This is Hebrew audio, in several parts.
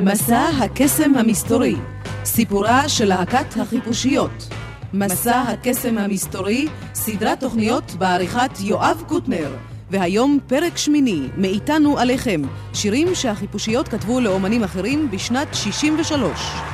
מסע הקסם המסתורי, סיפורה של להקת החיפושיות. מסע הקסם המסתורי, סדרת תוכניות בעריכת יואב קוטנר. והיום פרק שמיני, מאיתנו עליכם, שירים שהחיפושיות כתבו לאומנים אחרים בשנת 63.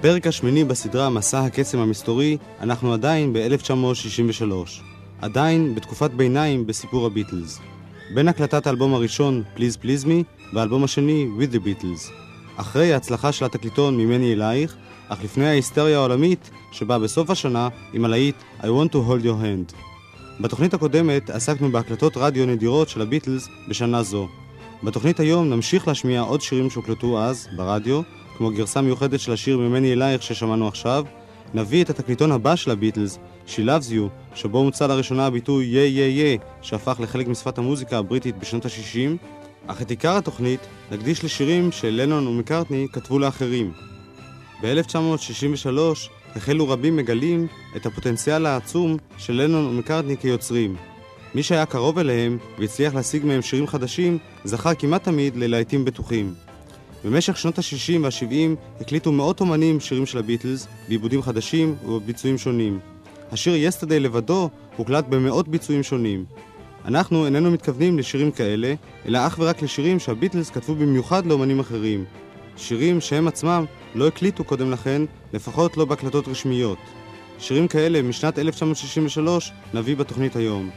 בפרק השמיני בסדרה מסע הקסם המסתורי, אנחנו עדיין ב-1963. עדיין בתקופת ביניים בסיפור הביטלס. בין הקלטת האלבום הראשון, Please Please Me, והאלבום השני, With the Beatles. אחרי ההצלחה של התקליטון ממני אלייך, אך לפני ההיסטריה העולמית שבאה בסוף השנה עם הלהיט I want to hold your hand. בתוכנית הקודמת עסקנו בהקלטות רדיו נדירות של הביטלס בשנה זו. בתוכנית היום נמשיך להשמיע עוד שירים שהוקלטו אז, ברדיו, כמו גרסה מיוחדת של השיר ממני אלייך ששמענו עכשיו, נביא את התקליטון הבא של הביטלס, She Loves You, שבו מוצא לראשונה הביטוי יה יה יה, שהפך לחלק משפת המוזיקה הבריטית בשנות ה-60, אך את עיקר התוכנית נקדיש לשירים שלנון ומקארטני כתבו לאחרים. ב-1963 החלו רבים מגלים את הפוטנציאל העצום של לנון ומקארטני כיוצרים. מי שהיה קרוב אליהם והצליח להשיג מהם שירים חדשים, זכה כמעט תמיד ללהיטים בטוחים. במשך שנות ה-60 וה-70 הקליטו מאות אומנים שירים של הביטלס, בעיבודים חדשים ובביצועים שונים. השיר יסטרדי לבדו הוקלט במאות ביצועים שונים. אנחנו איננו מתכוונים לשירים כאלה, אלא אך ורק לשירים שהביטלס כתבו במיוחד לאומנים אחרים. שירים שהם עצמם לא הקליטו קודם לכן, לפחות לא בהקלטות רשמיות. שירים כאלה משנת 1963 נביא בתוכנית היום.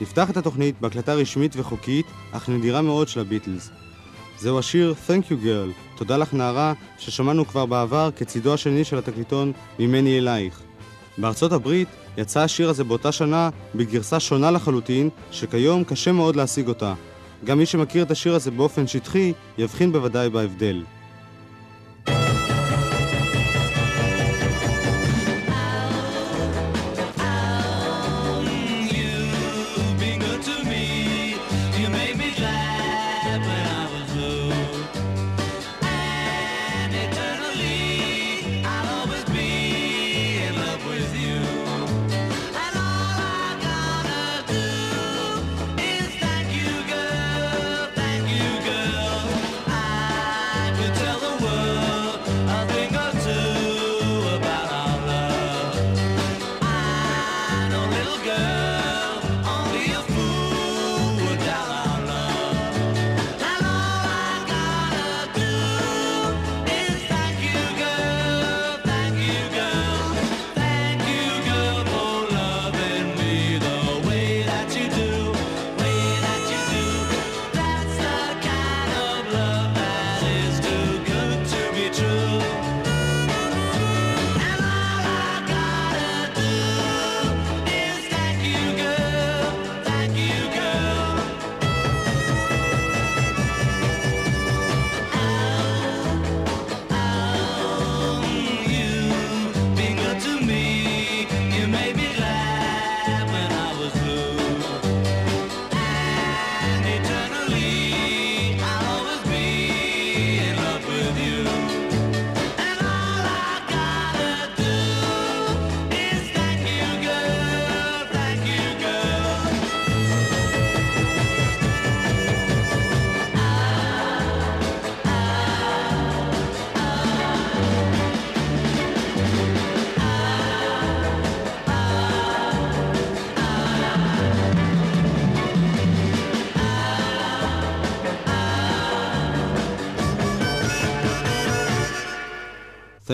נפתח את התוכנית בהקלטה רשמית וחוקית, אך נדירה מאוד של הביטלס. זהו השיר Thank You Girl, תודה לך נערה, ששמענו כבר בעבר כצידו השני של התקליטון ממני אלייך. בארצות הברית יצא השיר הזה באותה שנה בגרסה שונה לחלוטין, שכיום קשה מאוד להשיג אותה. גם מי שמכיר את השיר הזה באופן שטחי, יבחין בוודאי בהבדל.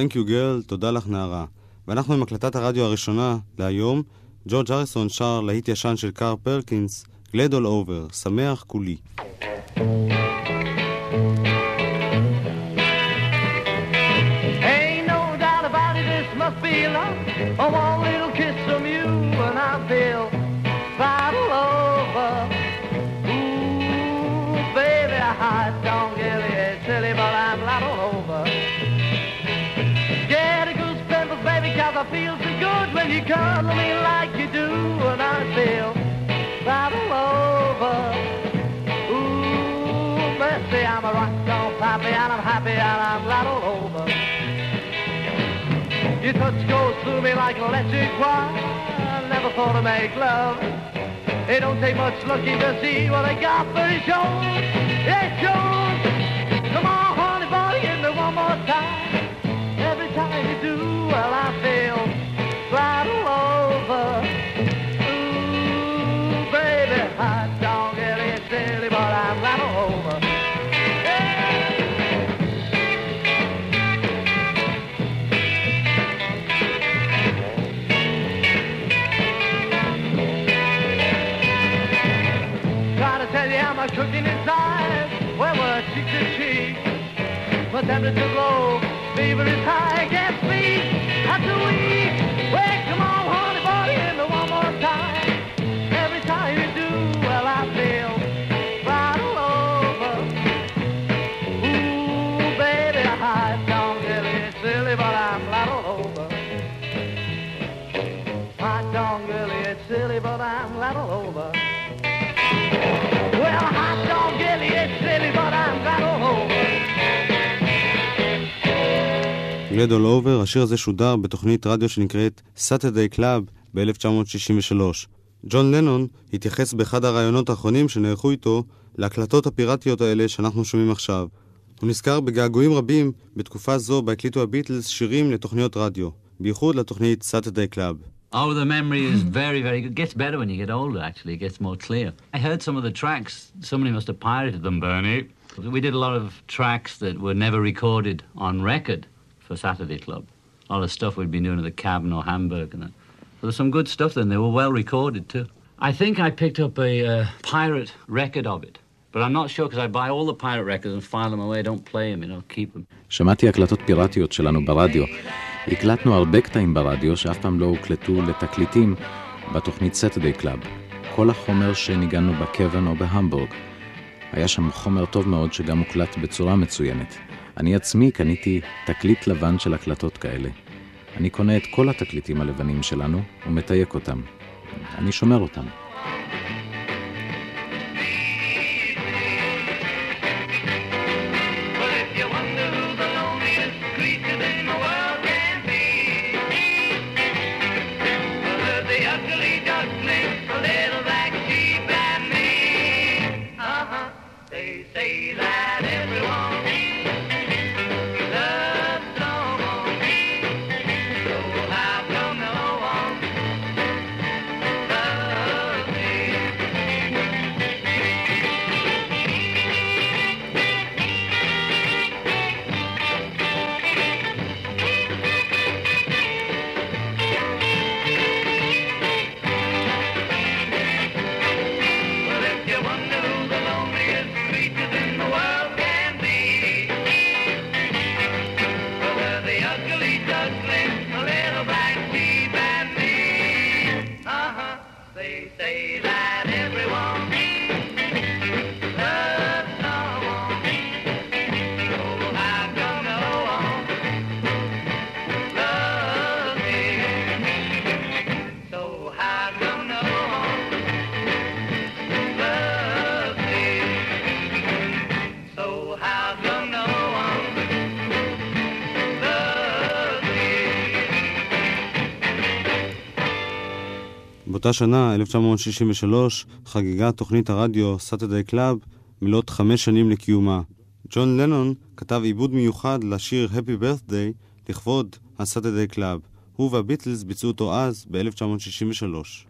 Thank you girl, תודה לך נערה. ואנחנו עם הקלטת הרדיו הראשונה להיום, ג'ורג' אריסון שר להיט ישן של קאר פרקינס, Glad All Over, שמח כולי. Must be. A one little kiss from you and I feel I'm right over. Your touch goes through me like electric wire. Never thought to make love. It don't take much looking to see what I got, for it shows. It shows. Come on, honey, buddy, give me one more time. Every time you do, well, I feel temperature low, fever is high, can't sleep, how do? Glad All Over, השיר הזה שודר בתוכנית רדיו שנקראת Saturday Club ב-1963. ג'ון לנון התייחס באחד הראיונות האחרונים שנערכו איתו להקלטות הפיראטיות האלה שאנחנו שומעים עכשיו. הוא נזכר בגעגועים רבים בתקופה זו בה הקליטו הביטלס שירים לתוכניות רדיו, בייחוד לתוכנית Saturday Club. Oh, the memory is very, very good. It gets better when you get older, actually. It gets more clear. I heard some of the tracks. Somebody must have pirated them, Bernie. We did a lot of tracks that were never recorded on record for Saturday Club. A lot of stuff we'd been doing at the Cabin or Hamburg and that. So there's some good stuff then. They were well recorded, too. I think I picked up a uh, pirate record of it. But I'm not sure because I buy all the pirate records and file them away. I don't play them, you know, keep them. שמעתי הקלטות פיראטיות שלנו ברדיו. הקלטנו הרבה קטעים ברדיו שאף פעם לא הוקלטו לתקליטים בתוכנית סטרדי קלאב. כל החומר שניגענו בקוון או בהמבורג. היה שם חומר טוב מאוד שגם הוקלט בצורה מצוינת. אני עצמי קניתי תקליט לבן של הקלטות כאלה. אני קונה את כל התקליטים הלבנים שלנו ומתייק אותם. אני שומר אותם. באותה שנה, 1963, חגגה תוכנית הרדיו Saturday Club מלאת חמש שנים לקיומה. ג'ון לנון כתב עיבוד מיוחד לשיר Happy Birthday לכבוד ה-Saturday Club. הוא והביטלס ביצעו אותו אז, ב-1963.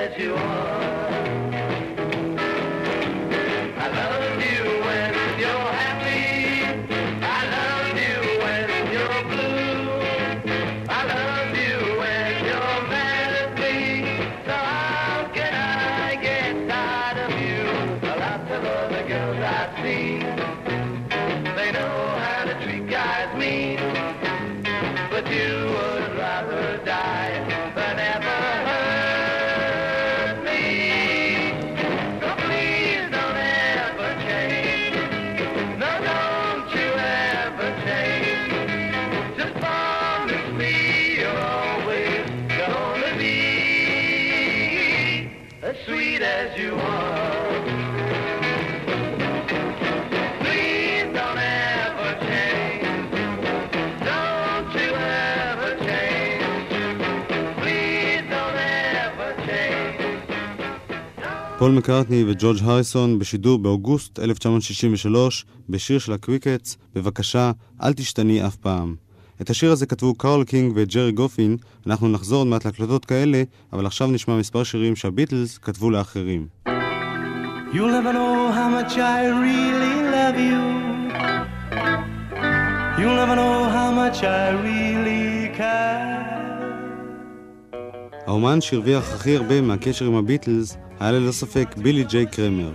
As you are. פול מקארטני וג'ורג' הריסון בשידור באוגוסט 1963 בשיר של הקריקטס, בבקשה, אל תשתני אף פעם. את השיר הזה כתבו קרול קינג וג'רי גופין, אנחנו נחזור עוד מעט להקלטות כאלה, אבל עכשיו נשמע מספר שירים שהביטלס כתבו לאחרים. You'll never know how much I really love you. You'll never know how much I really care. האומן שהרוויח הכי הרבה מהקשר עם הביטלס היה ללא ספק בילי ג'יי קרמר.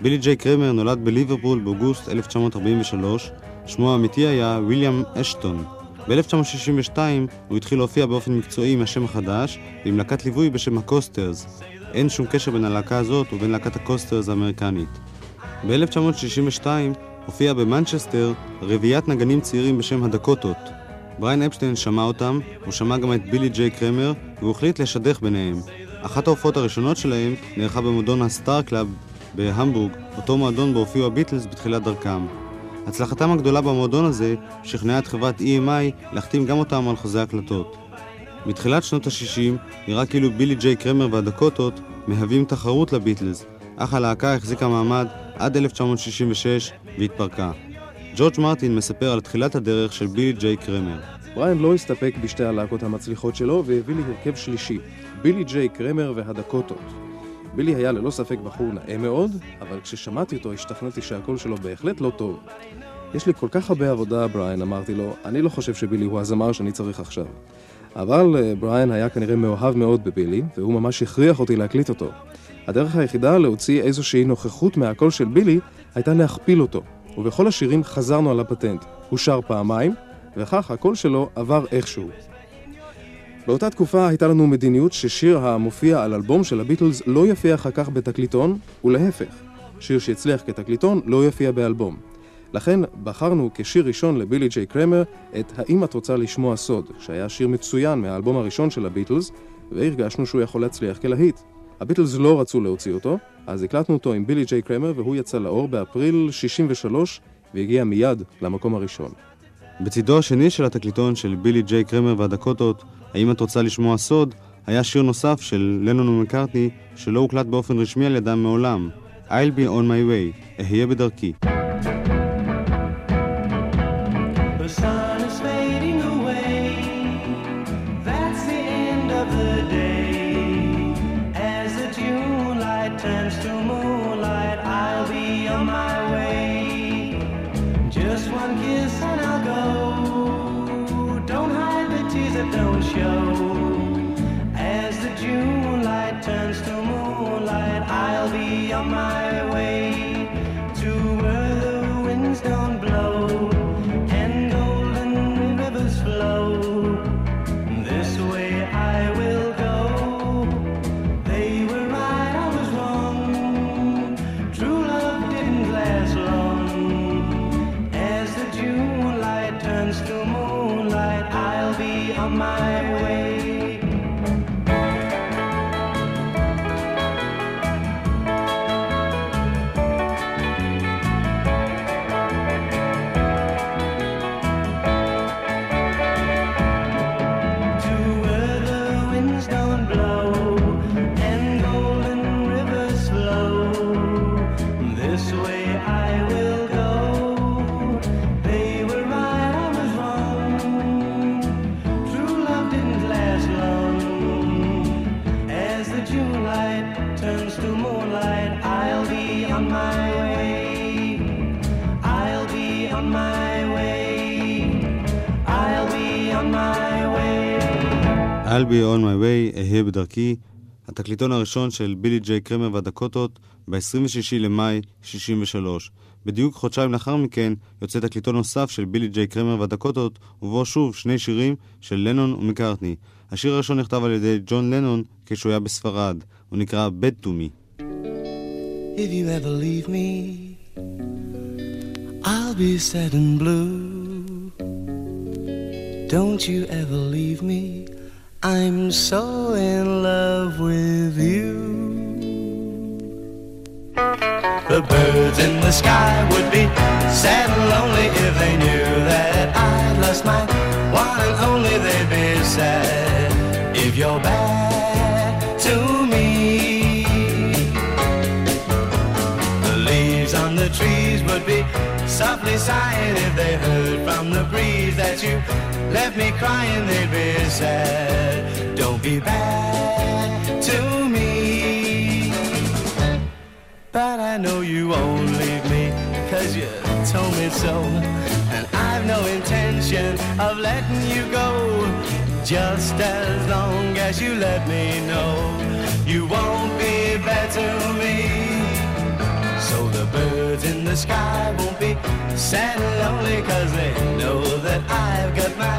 בילי ג'יי קרמר נולד בליברפול באוגוסט 1943, שמו האמיתי היה ויליאם אשטון. ב-1962 הוא התחיל להופיע באופן מקצועי עם השם החדש ועם להקת ליווי בשם הקוסטרס. אין שום קשר בין הלהקה הזאת ובין להקת הקוסטרס האמריקנית. ב-1962 הופיע במנצ'סטר רביעיית נגנים צעירים בשם הדקוטות. בריין אפשטיין שמע אותם, הוא שמע גם את בילי ג'יי קרמר, והוא החליט לשדך ביניהם. אחת ההופעות הראשונות שלהם נערכה במועדון הסטאר קלאב בהמבורג, אותו מועדון בו הופיעו הביטלס בתחילת דרכם. הצלחתם הגדולה במועדון הזה שכנעה את חברת EMI להחתים גם אותם על חוזה הקלטות. בתחילת שנות ה-60 נראה כאילו בילי ג'יי קרמר והדקוטות מהווים תחרות לביטלס, אך הלהקה החזיקה מעמד עד 1966 והתפרקה. ג'ורג' מרטין מספר על תחילת הדרך של בילי ג'יי קרמר. בריין לא הסתפק בשתי הלהקות המצליחות שלו והביא לי הרכב שלישי, בילי ג'יי קרמר והדקוטות. בילי היה ללא ספק בחור נאה מאוד, אבל כששמעתי אותו השתכנעתי שהקול שלו בהחלט לא טוב. יש לי כל כך הרבה עבודה, בריין, אמרתי לו, אני לא חושב שבילי הוא הזמר שאני צריך עכשיו. אבל אה, בריין היה כנראה מאוהב מאוד בבילי, והוא ממש הכריח אותי להקליט אותו. הדרך היחידה להוציא איזושהי נוכחות מהקול של בילי הייתה להכפיל אותו, ובכל השירים חזרנו על הפטנט. הוא שר פעמיים, וכך הקול שלו עבר איכשהו. באותה תקופה הייתה לנו מדיניות ששיר המופיע על אלבום של הביטלס לא יופיע אחר כך בתקליטון, ולהפך, שיר שהצליח כתקליטון לא יופיע באלבום. לכן בחרנו כשיר ראשון לבילי ג'יי קרמר את "האם את רוצה לשמוע סוד", שהיה שיר מצוין מהאלבום הראשון של הביטלס, והרגשנו שהוא יכול להצליח כלהיט. הביטלס לא רצו להוציא אותו, אז הקלטנו אותו עם בילי ג'יי קרמר והוא יצא לאור באפריל 63 והגיע מיד למקום הראשון. בצידו השני של התקליטון של בילי ג'יי קרמר והדקוטות, האם את רוצה לשמוע סוד, היה שיר נוסף של לנון ומקארטני שלא הוקלט באופן רשמי על ידם מעולם, I'll be on my way, אהיה בדרכי. The sun is fading away. I'll be on my way, אהיה בדרכי, התקליטון הראשון של בילי ג'יי קרמר והדקוטות ב-26 למאי 63. בדיוק חודשיים לאחר מכן יוצא תקליטון נוסף של בילי ג'יי קרמר והדקוטות, ובו שוב שני שירים של לנון ומקארטני. השיר הראשון נכתב על ידי ג'ון לנון כשהוא היה בספרד, הוא נקרא Bed to Me. If you ever leave me, I'll be sad and blue. Don't you ever leave me, I'm so in love with you. The birds in the sky would be sad and lonely if they knew that I lost my one and only. They'd be sad if you're bad sighing if they heard from the breeze that you left me crying. They'd be sad. Don't be bad to me. But I know you won't leave me, cause you told me so. And I've no intention of letting you go. Just as long as you let me know you won't be bad to me. So the in the sky won't be sad and lonely, cause they know that I've got my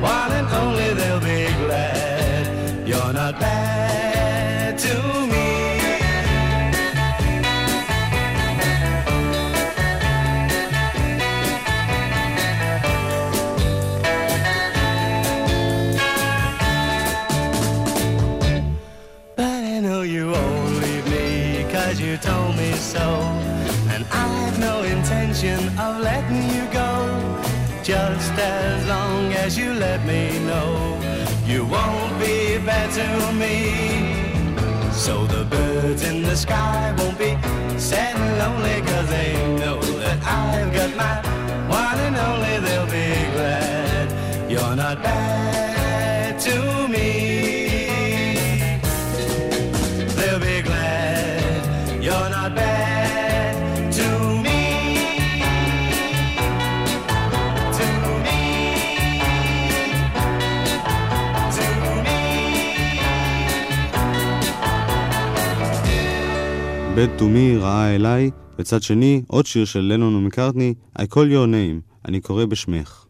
one and only. They'll be glad you're not bad to me. So the birds in the sky won't be sad and lonely, cause they know that I've got my one and only. They'll be glad you're not bad Bed to me ראה אליי, וצד שני עוד שיר של לנון ומקארטני, I call your name, אני קורא בשמך.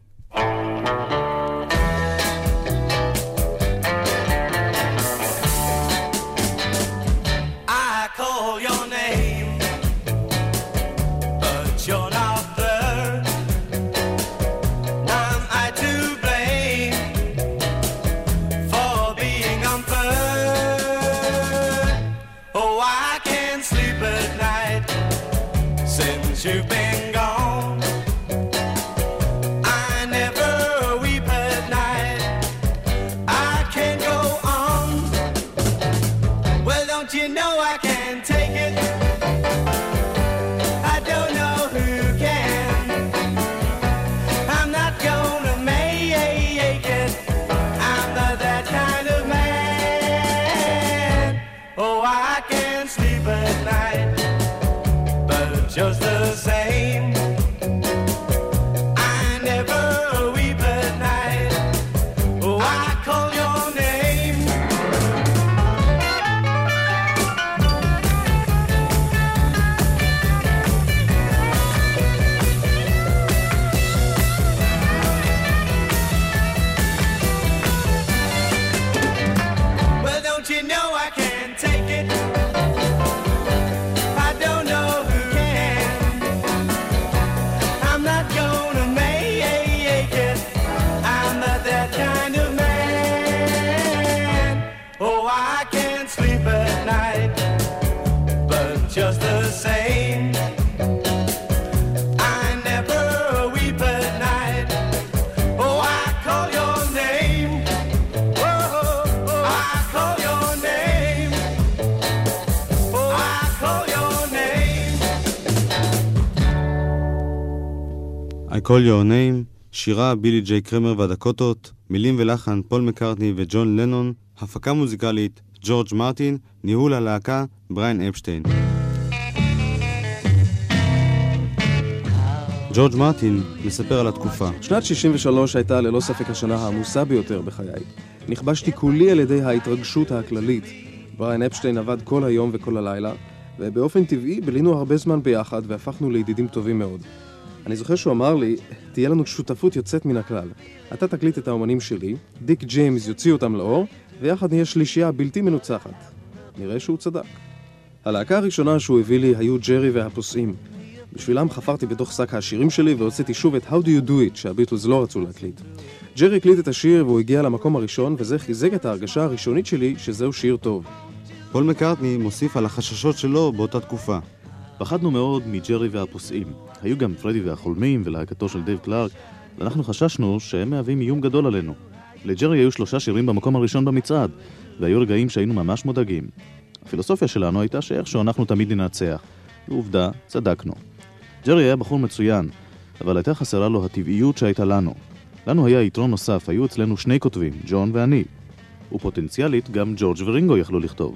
Call your name, שירה בילי ג'יי קרמר והדקוטות, מילים ולחן פול מקארטני וג'ון לנון, הפקה מוזיקלית ג'ורג' מרטין, ניהול הלהקה בריין אפשטיין. ג'ורג' מרטין מספר על התקופה. שנת 63 הייתה ללא ספק השנה העמוסה ביותר בחיי. נכבשתי כולי על ידי ההתרגשות הכללית. בריין אפשטיין עבד כל היום וכל הלילה, ובאופן טבעי בילינו הרבה זמן ביחד והפכנו לידידים טובים מאוד. אני זוכר שהוא אמר לי, תהיה לנו שותפות יוצאת מן הכלל. אתה תקליט את האומנים שלי, דיק ג'יימס יוציא אותם לאור, ויחד נהיה שלישייה בלתי מנוצחת. נראה שהוא צדק. הלהקה הראשונה שהוא הביא לי היו ג'רי והפוסעים. בשבילם חפרתי בתוך שק השירים שלי והוצאתי שוב את How Do You Do It שהביטלס לא רצו להקליט. ג'רי הקליט את השיר והוא הגיע למקום הראשון וזה חיזק את ההרגשה הראשונית שלי שזהו שיר טוב. פול מקארטני מוסיף על החששות שלו באותה תקופה. פחדנו מאוד מג'רי והפוסעים. היו גם פרדי והחולמים ולהקתו של דייב קלארק, ואנחנו חששנו שהם מהווים איום גדול עלינו. לג'רי היו שלושה שירים במקום הראשון במצעד, והיו רגעים שהיינו ממש מודאגים. הפילוסופיה שלנו הייתה שאיכשהו אנחנו תמיד ננצח. ועובדה, צדקנו. ג'רי היה בחור מצוין, אבל הייתה חסרה לו הטבעיות שהייתה לנו. לנו היה יתרון נוסף, היו אצלנו שני כותבים, ג'ון ואני. ופוטנציאלית גם ג'ורג' ורינגו יכלו לכתוב.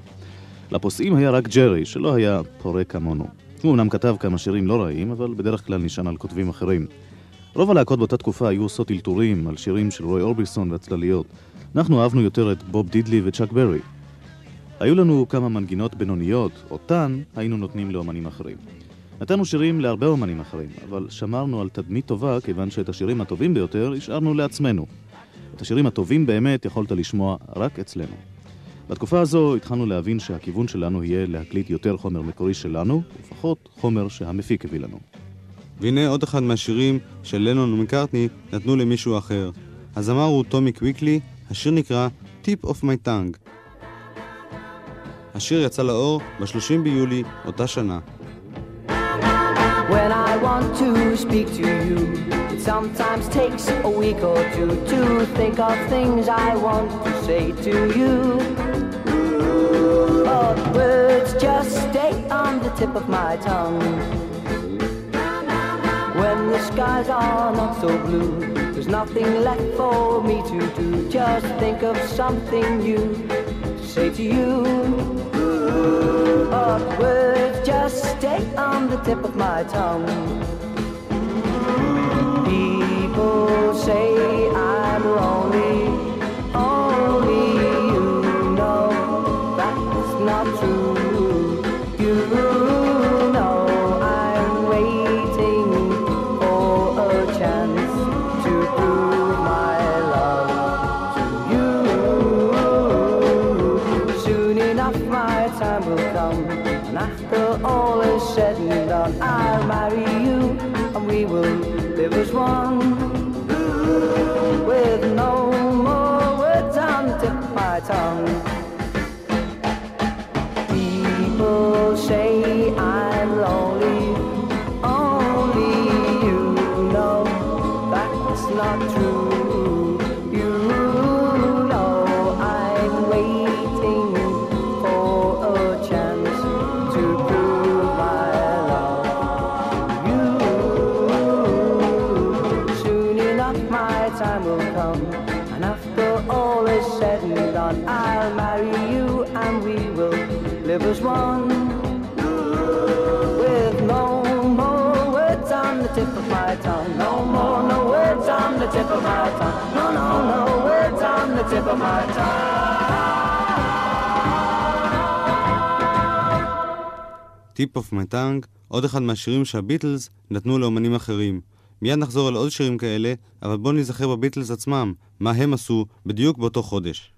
לפוסעים היה רק ג'רי, שלא היה פורה כמונו. הוא אמנם כתב כמה שירים לא רעים, אבל בדרך כלל נשען על כותבים אחרים. רוב הלהקות באותה תקופה היו עושות אלתורים על שירים של רוי אורביסון והצלליות. אנחנו אהבנו יותר את בוב דידלי וצ'אק ברי. היו לנו כמה מנגינות בינוניות, אותן היינו נותנים לאמנים אחרים. נתנו שירים להרבה אומנים אחרים, אבל שמרנו על תדמית טובה כיוון שאת השירים הטובים ביותר השארנו לעצמנו. את השירים הטובים באמת יכולת לשמוע רק אצלנו. בתקופה הזו התחלנו להבין שהכיוון שלנו יהיה להקליט יותר חומר מקורי שלנו, ופחות חומר שהמפיק הביא לנו. והנה עוד אחד מהשירים של לנון ומקארטני נתנו למישהו אחר. הזמר הוא טומי קוויקלי, השיר נקרא Tip of My Tongue. השיר יצא לאור ב-30 ביולי אותה שנה. When I want to speak to you, it sometimes takes a week or two to think of things I want to say to you. But words just stay on the tip of my tongue. When the skies are not so blue, there's nothing left for me to do. Just think of something new to say to you. But words just stay on the tip of my tongue. People say I'm lonely, live as one. With no more words on the tip of my tongue, no more, no words on the tip of my tongue, no, no, no words on the tip of my טיפ אוף מטאנג, עוד אחד מהשירים שהביטלס נתנו לאמנים אחרים. מיד נחזור על עוד שירים כאלה, אבל בואו נזכר בביטלס עצמם, מה הם עשו בדיוק באותו חודש.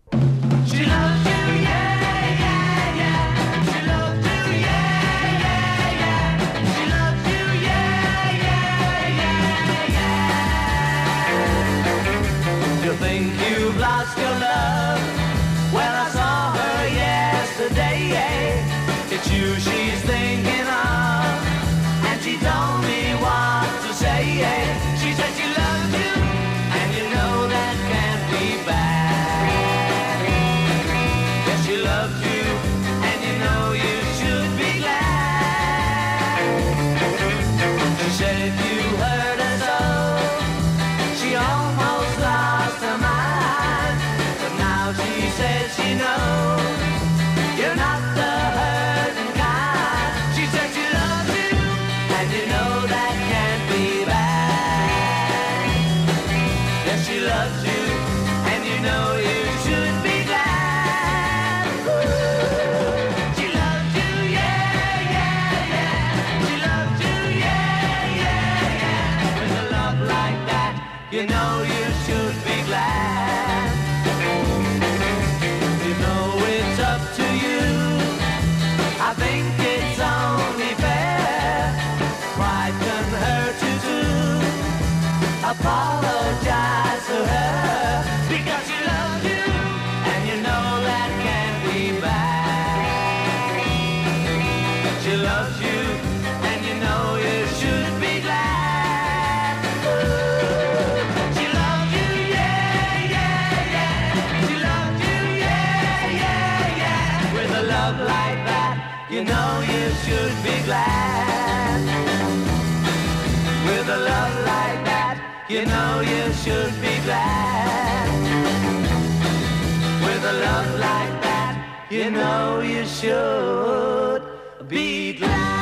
You should be glad. With a love like that, you know you should be glad.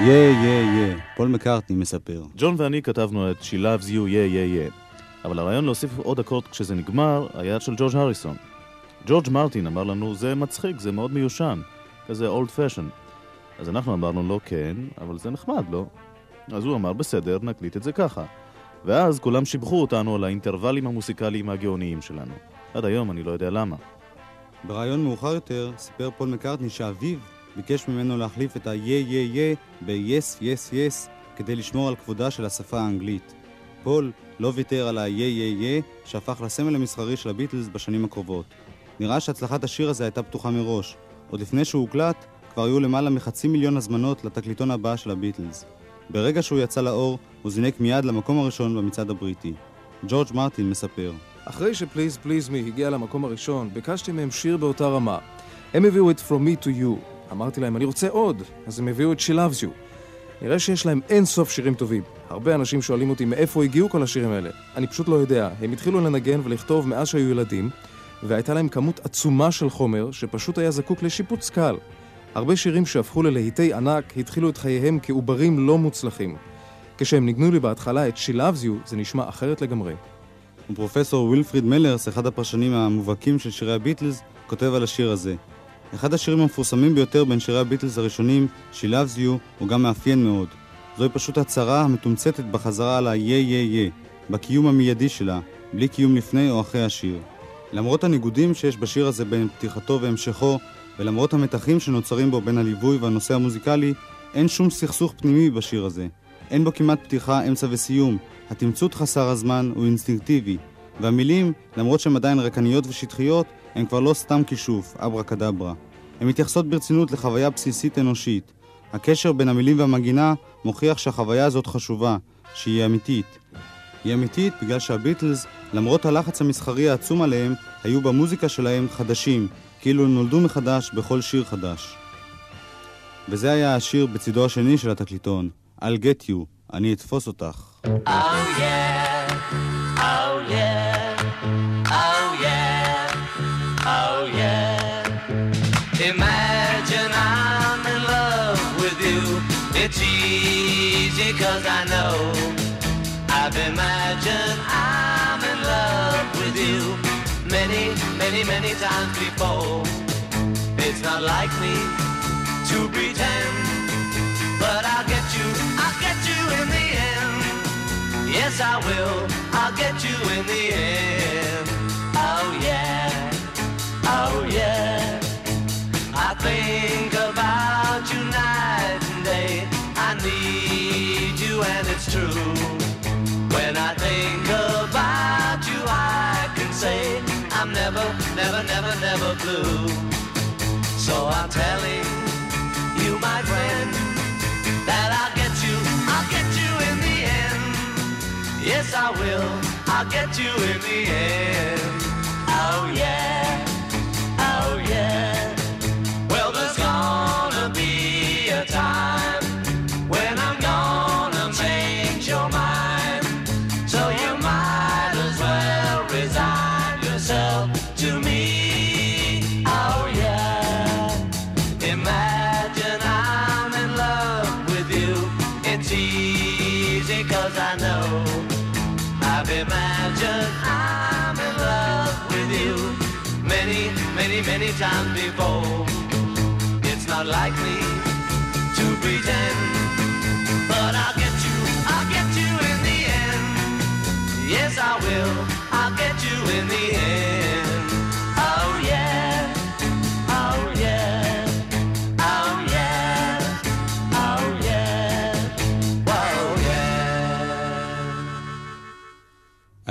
יא יא יא, פול מקארטני מספר. ג'ון ואני כתבנו את She Loves You, yeah, yeah, yeah. אבל הרעיון להוסיף עוד אקורד כשזה נגמר היה של ג'ורג' הריסון. ג'ורג' מרטין אמר לנו, זה מצחיק, זה מאוד מיושן, כזה old fashioned. אז אנחנו אמרנו לו, כן, אבל זה נחמד, לא? אז הוא אמר, בסדר, נקליט את זה ככה. ואז כולם שיבחו אותנו על האינטרוולים המוסיקליים הגאוניים שלנו. עד היום אני לא יודע למה. בריאיון מאוחר יותר סיפר פול מקארטני שאביו ביקש ממנו להחליף את ה- yeah yeah yeah ב-yes yes yes כדי לשמור על כבודה של השפה האנגלית. פול לא ויתר על ה- yeah yeah yeah שהפך לסמל המסחרי של הביטלס בשנים הקרובות. נראה שהצלחת השיר הזה הייתה חתומה מראש. עוד לפני שהוא הוקלט, כבר היו למעלה מחצי מיליון הזמנות לתקליטון הבא של הביטלס. ברגע שהוא יצא לאור, הוא זינק מיד למקום הראשון במצעד הבריטי. ג'ורג' מרטין מספר אחרי ש Please Please Me הגיע למקום הראשון, ביקשתי מהם שיר באותה רמה. הם הביאו את From Me to You. אמרתי להם, אני רוצה עוד. אז הם הביאו את She Loves You. נראה שיש להם אין סוף שירים טובים. הרבה אנשים שואלים אותי מאיפה הגיעו כל השירים האלה. אני פשוט לא יודע. הם התחילו לנגן ולכתוב מאז שהיו ילדים, והייתה להם כמות עצומה של חומר שפשוט היה זקוק לשיפוץ קל. הרבה שירים שהפכו ללהיטי ענק התחילו את חייהם כעוברים לא מוצלחים. כשהם ניגנו לי בהתחלה את She Loves You, זה נשמע אחרת לגמרי. ופרופסור ווילפריד מלרס, אחד הפרשנים המובהקים של שירי הביטלס, כותב על השיר הזה. אחד השירים המפורסמים ביותר בין שירי הביטלס הראשונים, She Loves You, הוא גם מאפיין מאוד. זוהי פשוט הצהרה המתומצתת בחזרה על ה-יה יה יה, בקיום המיידי שלה, בלי קיום לפני או אחרי השיר. למרות הניגודים שיש בשיר הזה בין פתיחתו והמשכו, ולמרות המתחים שנוצרים בו בין הליווי והנושא המוזיקלי, אין שום סכסוך פנימי בשיר הזה. אין בו כמעט פתיחה, אמצע וסיום. התמצות חסר הזמן הוא אינסטינקטיבי. והמילים, למרות שהן עדיין רקניות ושטחיות, הן כבר לא סתם כישוף, אברה קדברה. הן מתייחסות ברצינות לחוויה בסיסית אנושית. הקשר בין המילים והמגינה מוכיח שהחוויה הזאת חשובה, שהיא אמיתית. היא אמיתית בגלל שהביטלס, למרות הלחץ המסחרי העצום עליהם, היו במוזיקה שלהם חדשים, כאילו נולדו מחדש בכל שיר חדש. וזה היה השיר בצידו השני של התקליטון, I'll get you, אני אתפוס אותך. Oh yeah, many, times before. It's not like me to pretend, but I'll get you, I'll get you in the end. Yes, I will. I'll get you in the end. Never, never, never, blue. So I'm telling you, my friend, that I'll get you, I'll get you in the end. Yes, I will. I'll get you in the end.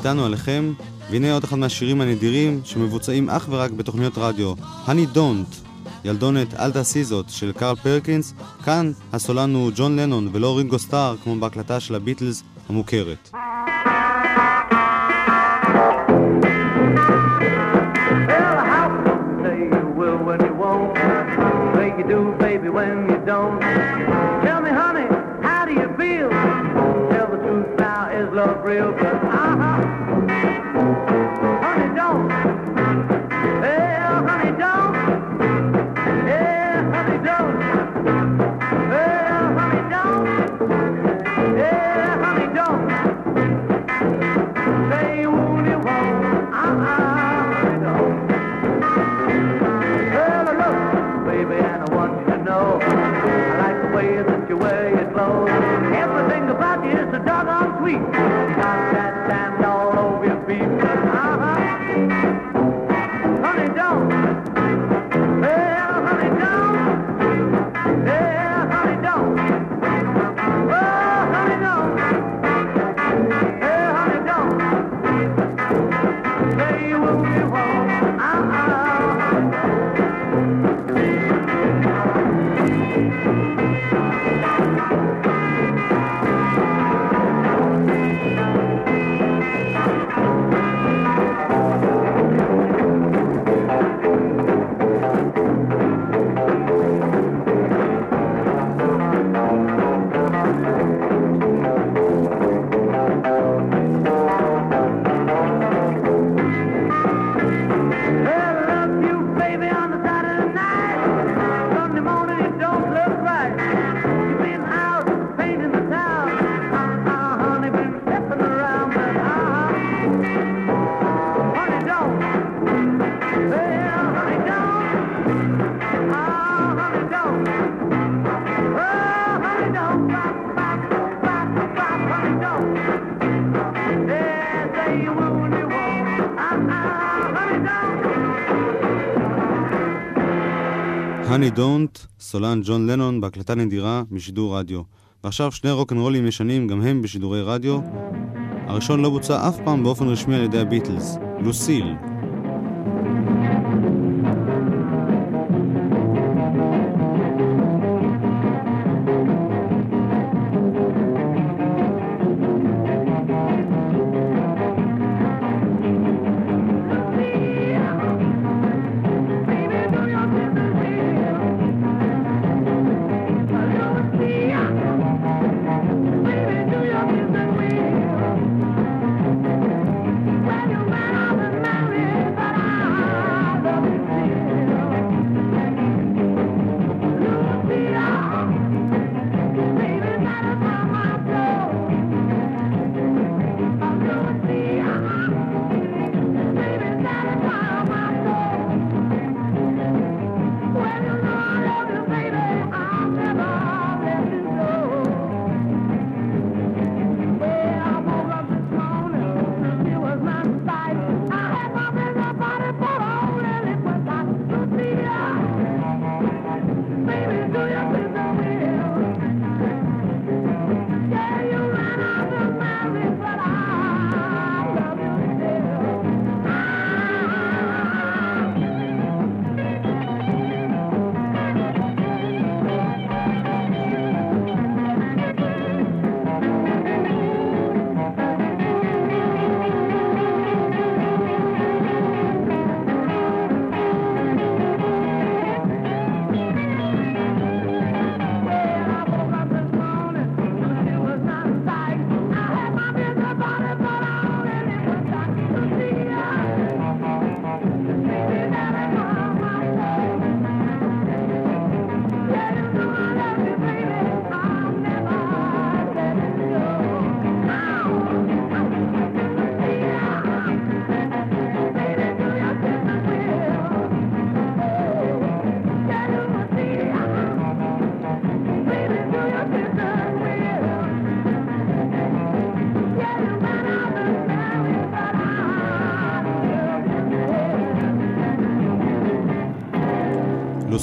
מאיתנו עליכם, והנה עוד אחד מהשירים הנדירים שמבוצעים אך ורק בתוכניות רדיו, Honey Don't, ילדונת אל תעשי זאת של קרל פרקינס, כאן הסולן הוא ג'ון לנון ולא רינגו סטאר כמו בהקלטה של הביטלס המוכרת. Real? 'Cause, uh-huh. Sweet. Honey Don't, סולן ג'ון לנון בהקלטה נדירה משידור רדיו. ועכשיו שני רוקנרולים ישנים גם הם בשידורי רדיו. הראשון לא בוצע אף פעם באופן רשמי על ידי הביטלס, לוסיל.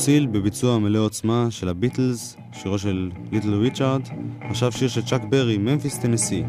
לוסיל בביצוע מלא עוצמה של הביטלס, שירו של ליטל ריצ'ארד, עכשיו שיר של צ'אק ברי, ממפיס טנסי.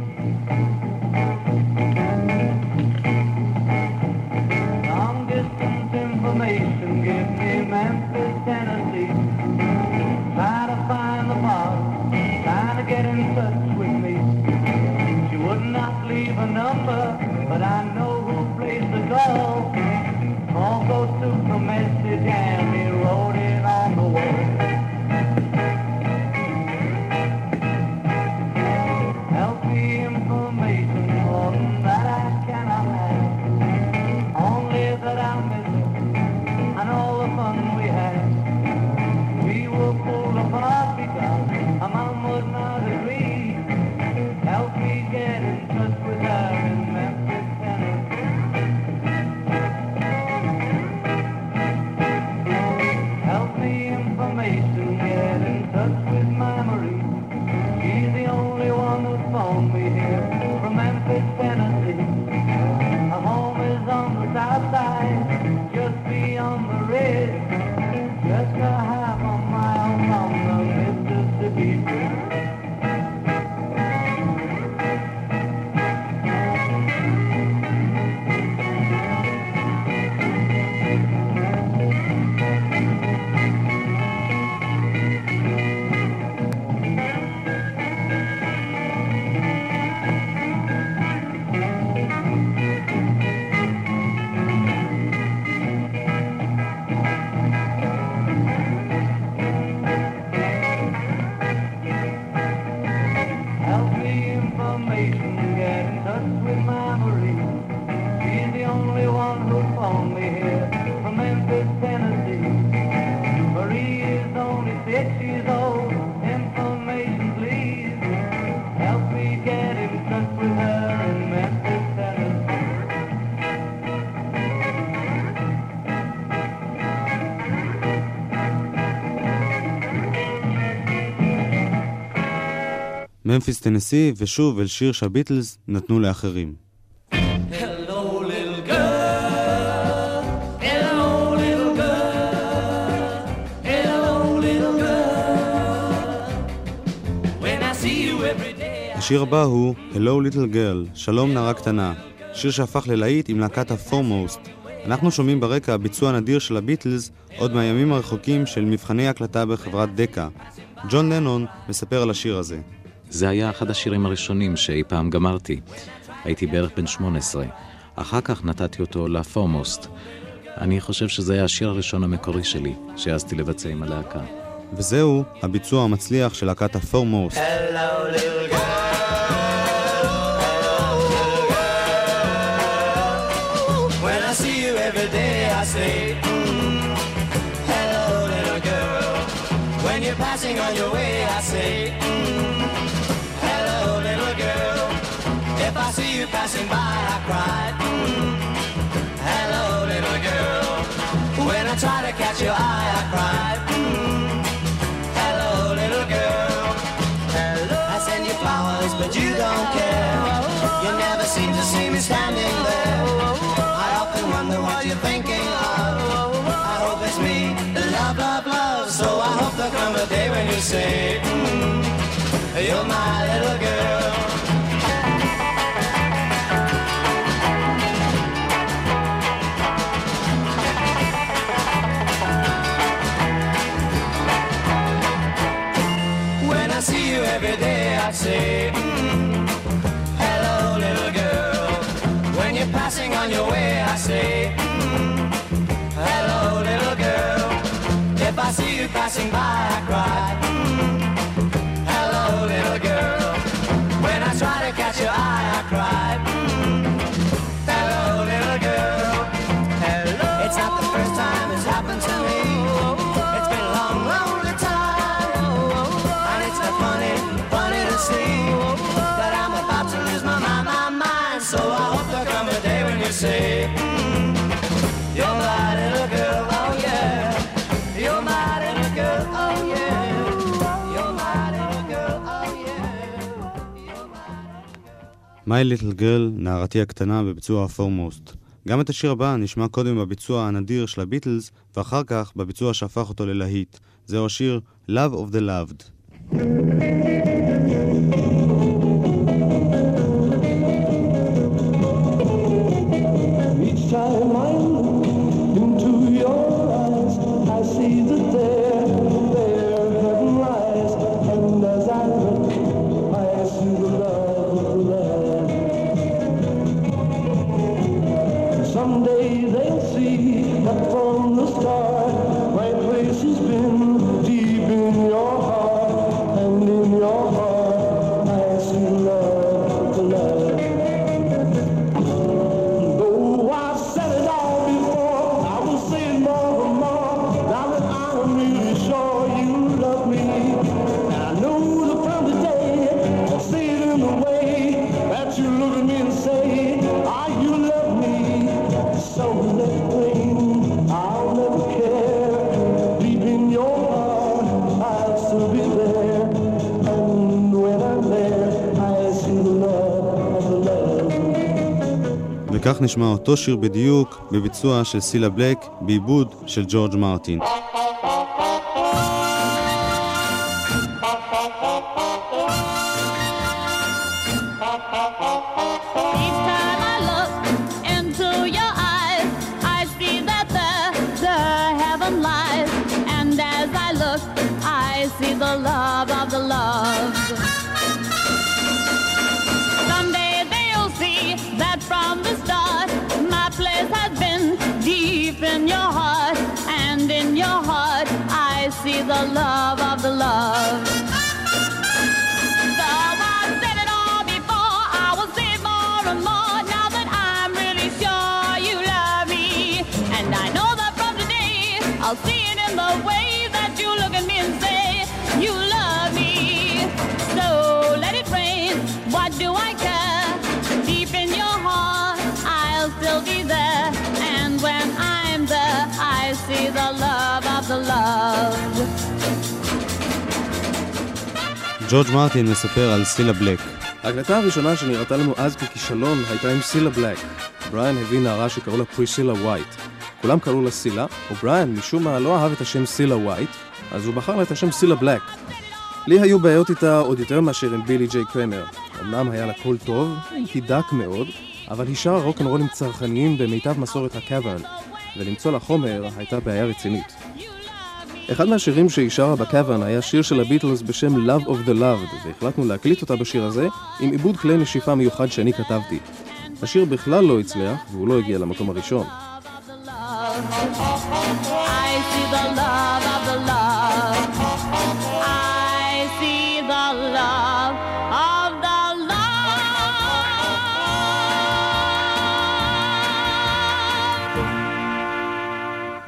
ממפיס טנסי, ושוב אל שיר שהביטלס נתנו לאחרים. השיר הבא הוא Hello Little Girl, שלום נערה קטנה, שיר שהפך ללהיט עם להקת ה-Foremost. אנחנו שומעים ברקע ביצוע נדיר של הביטלס עוד מהימים הרחוקים של מבחני הקלטה בחברת דקה. ג'ון לנון מספר על השיר הזה. זה היה אחד השירים הראשונים שאי פעם גמרתי. הייתי בערך בן 18. אחר כך נתתי אותו לפורמוסט. אני חושב שזה היה השיר הראשון המקורי שלי, שהעזתי לבצע עם הלהקה. וזהו הביצוע המצליח של להקת ה-Foremost. Hello, little girl. When I see you every day, I say, mm, hello, little girl. When you're passing on your way, I say, mm, If I see you passing by, I cry, mm, hello, little girl. When I try to catch your eye, I cry, mm, hello, little girl. Hello. I send you flowers, but you don't care. You never seem to see me standing there. I often wonder what you're thinking of. I hope it's me, love, love, love. So I hope there'll come a day when you say, mm, you're my little girl. Passing by, My Little Girl, נערתי הקטנה בביצוע ה-Foremost. גם את השיר הבא נשמע קודם בביצוע הנדיר של הביטלס, ואחר כך בביצוע שהפך אותו ללהיט. זהו השיר Love of the Loved. וכך נשמע אותו שיר בדיוק בביצוע של סילה בלק בעיבוד של ג'ורג' מרטין. ג'ורג' מרטין מספר על סילה בלק. ההקלטה הראשונה שנראתה לנו אז ככישלון הייתה עם סילה בלק. בריאן הביא נערה שקראו לה פריסילה ווייט. כולם קראו לה סילה, ובריאן משום מה לא אהב את השם סילה ווייט, אז הוא בחר לה את השם סילה בלק. לי היו בעיות איתה עוד יותר מאשר עם בילי ג'יי קרמר. אמנם היה לה קול טוב, קצת דק מאוד, אבל היא שרה רוקנרולים צרחניים במיטב מסורת הקאוורן, ולמצוא לה חומר הייתה בעיה רצינית. אחד מהשירים שהיא שרה בקוורן היה שיר של הביטלס בשם Love of the Loved, והחלטנו להקליט אותה בשיר הזה עם עיבוד כלי נשיפה מיוחד שאני כתבתי. השיר בכלל לא הצליח, והוא לא הגיע למקום הראשון. I see the love.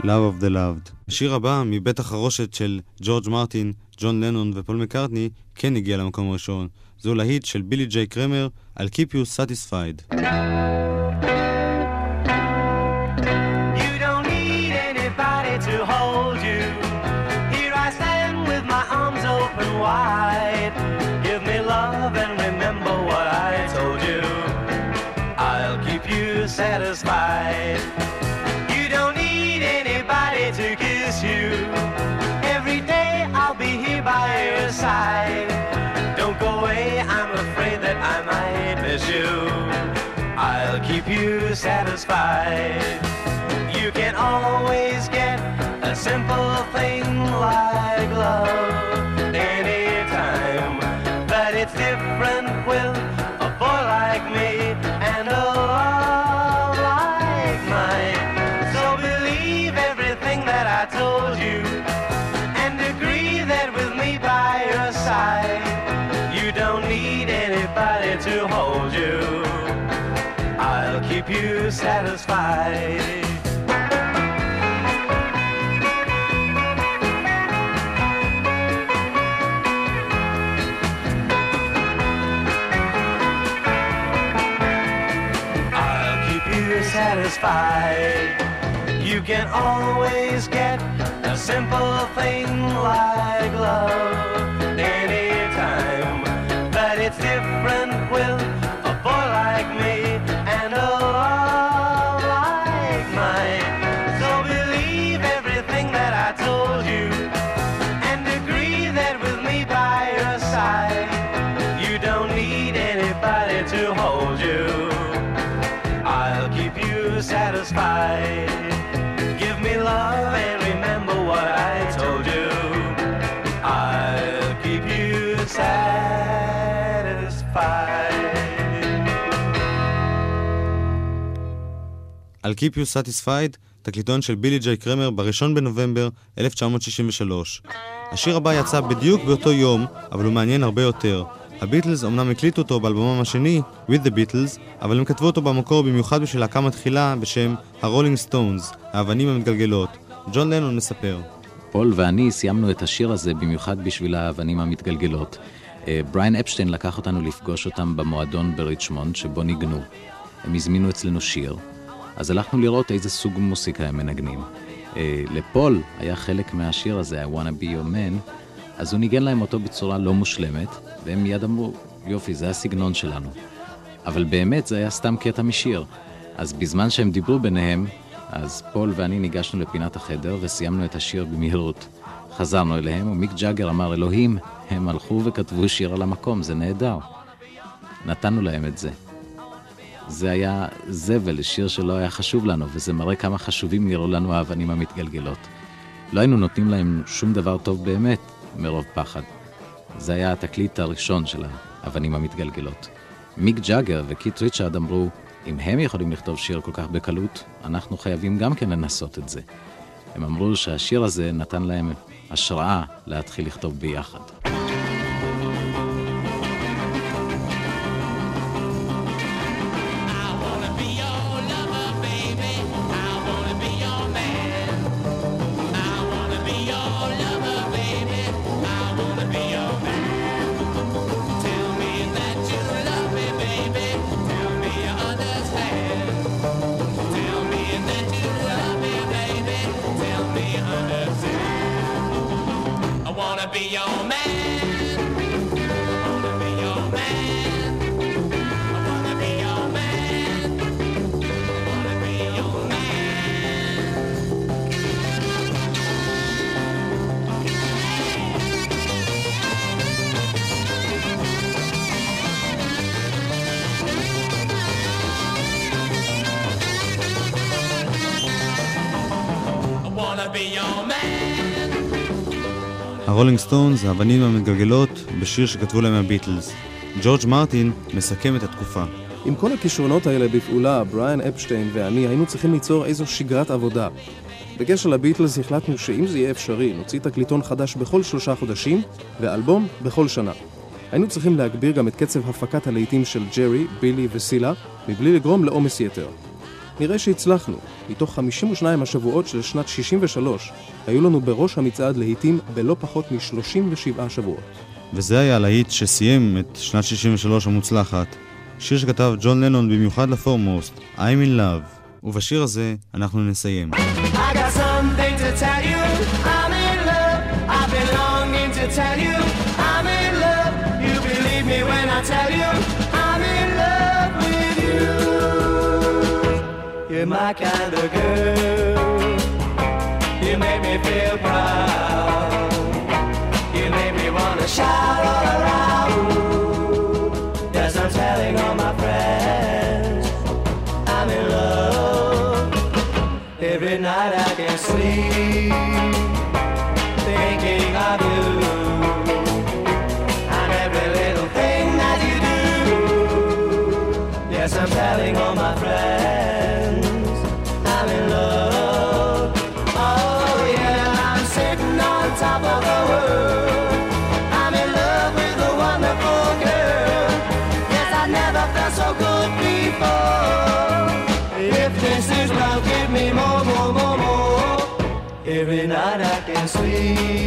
Love. Of the Loved. השיר הבא מבית החרושת של ג'ורג' מרטין, ג'ון לנון ופול מקארטני כן הגיע למקום הראשון. זו להיט של בילי ג'יי קרמר על Keep You Satisfied. You satisfied. You can always get a simple thing like love anytime. But it's different with a boy like me and a love like mine. So believe everything that I told you keep you satisfied. I'll keep you satisfied. You can always get a simple thing like love על Keep You Satisfied, תקליטון של בילי ג'יי קרמר ב-1 בנובמבר 1963. השיר הבא יצא בדיוק באותו יום, אבל הוא מעניין הרבה יותר. הביטלס אמנם הקליטו אותו באלבומם השני, With the Beatles, אבל הם כתבו אותו במקור במיוחד בשביל להקה מתחילה בשם הרולינג סטונס, האבנים המתגלגלות. ג'ון לנון מספר. פול ואני סיימנו את השיר הזה במיוחד בשביל האבנים המתגלגלות. אה, בריין אפשטיין לקח אותנו לפגוש אותם במועדון בריצ'מונד שבו ניגנו. הם הזמינו אצלנו שיר, אז הלכנו לראות איזה סוג מוסיקה הם מנגנים. אה, לפול היה חלק מהשיר הזה, I wanna be your man, אז הוא ניגן להם אותו בצורה לא מושלמת, והם מיד אמרו, יופי, זה הסגנון שלנו. אבל באמת זה היה סתם קטע משיר. אז בזמן שהם דיברו ביניהם, אז פול ואני ניגשנו לפינת החדר וסיימנו את השיר במהירות. חזרנו אליהם, ומיק ג'אגר אמר, אלוהים, הם הלכו וכתבו שיר על המקום, זה נהדר. נתנו להם את זה. זה היה זבל, שיר שלא היה חשוב לנו, וזה מראה כמה חשובים נראו לנו האבנים המתגלגלות. לא היינו נותנים להם שום דבר טוב באמת, מרוב פחד. זה היה התקליט הראשון של האבנים המתגלגלות. מיק ג'אגר וקיט ריצ'רד אמרו, אם הם יכולים לכתוב שיר כל כך בקלות, אנחנו חייבים גם כן לנסות את זה. הם אמרו שהשיר הזה נתן להם השראה להתחיל לכתוב ביחד. סטונס, האבנים המתגלגלות, בשיר שכתבו להם הביטלס. ג'ורג' מרטין מסכם את התקופה. עם כל הכישרונות האלה בפעולה, בריאן אפשטיין ואני היינו צריכים ליצור איזו שגרת עבודה. בקשר לביטלס החלטנו שאם זה יהיה אפשרי, נוציא תקליטון חדש בכל שלושה חודשים, ואלבום בכל שנה. היינו צריכים להגביר גם את קצב הפקת הלהיטים של ג'רי, בילי וסילה, מבלי לגרום לעומס יתר. נראה שהצלחנו. מתוך 52 השבועות של שנת 63, היו לנו בראש המצעד להיטים בלא פחות מ-37 שבועות. וזה היה להיט שסיים את שנת 63 המוצלחת. שיר שכתב ג'ון לנון במיוחד לפורמוסט, I'm in love. ובשיר הזה אנחנו נסיים. You're my kind of girl. You make me feel proud. You make me wanna shout all around. llenará que soy.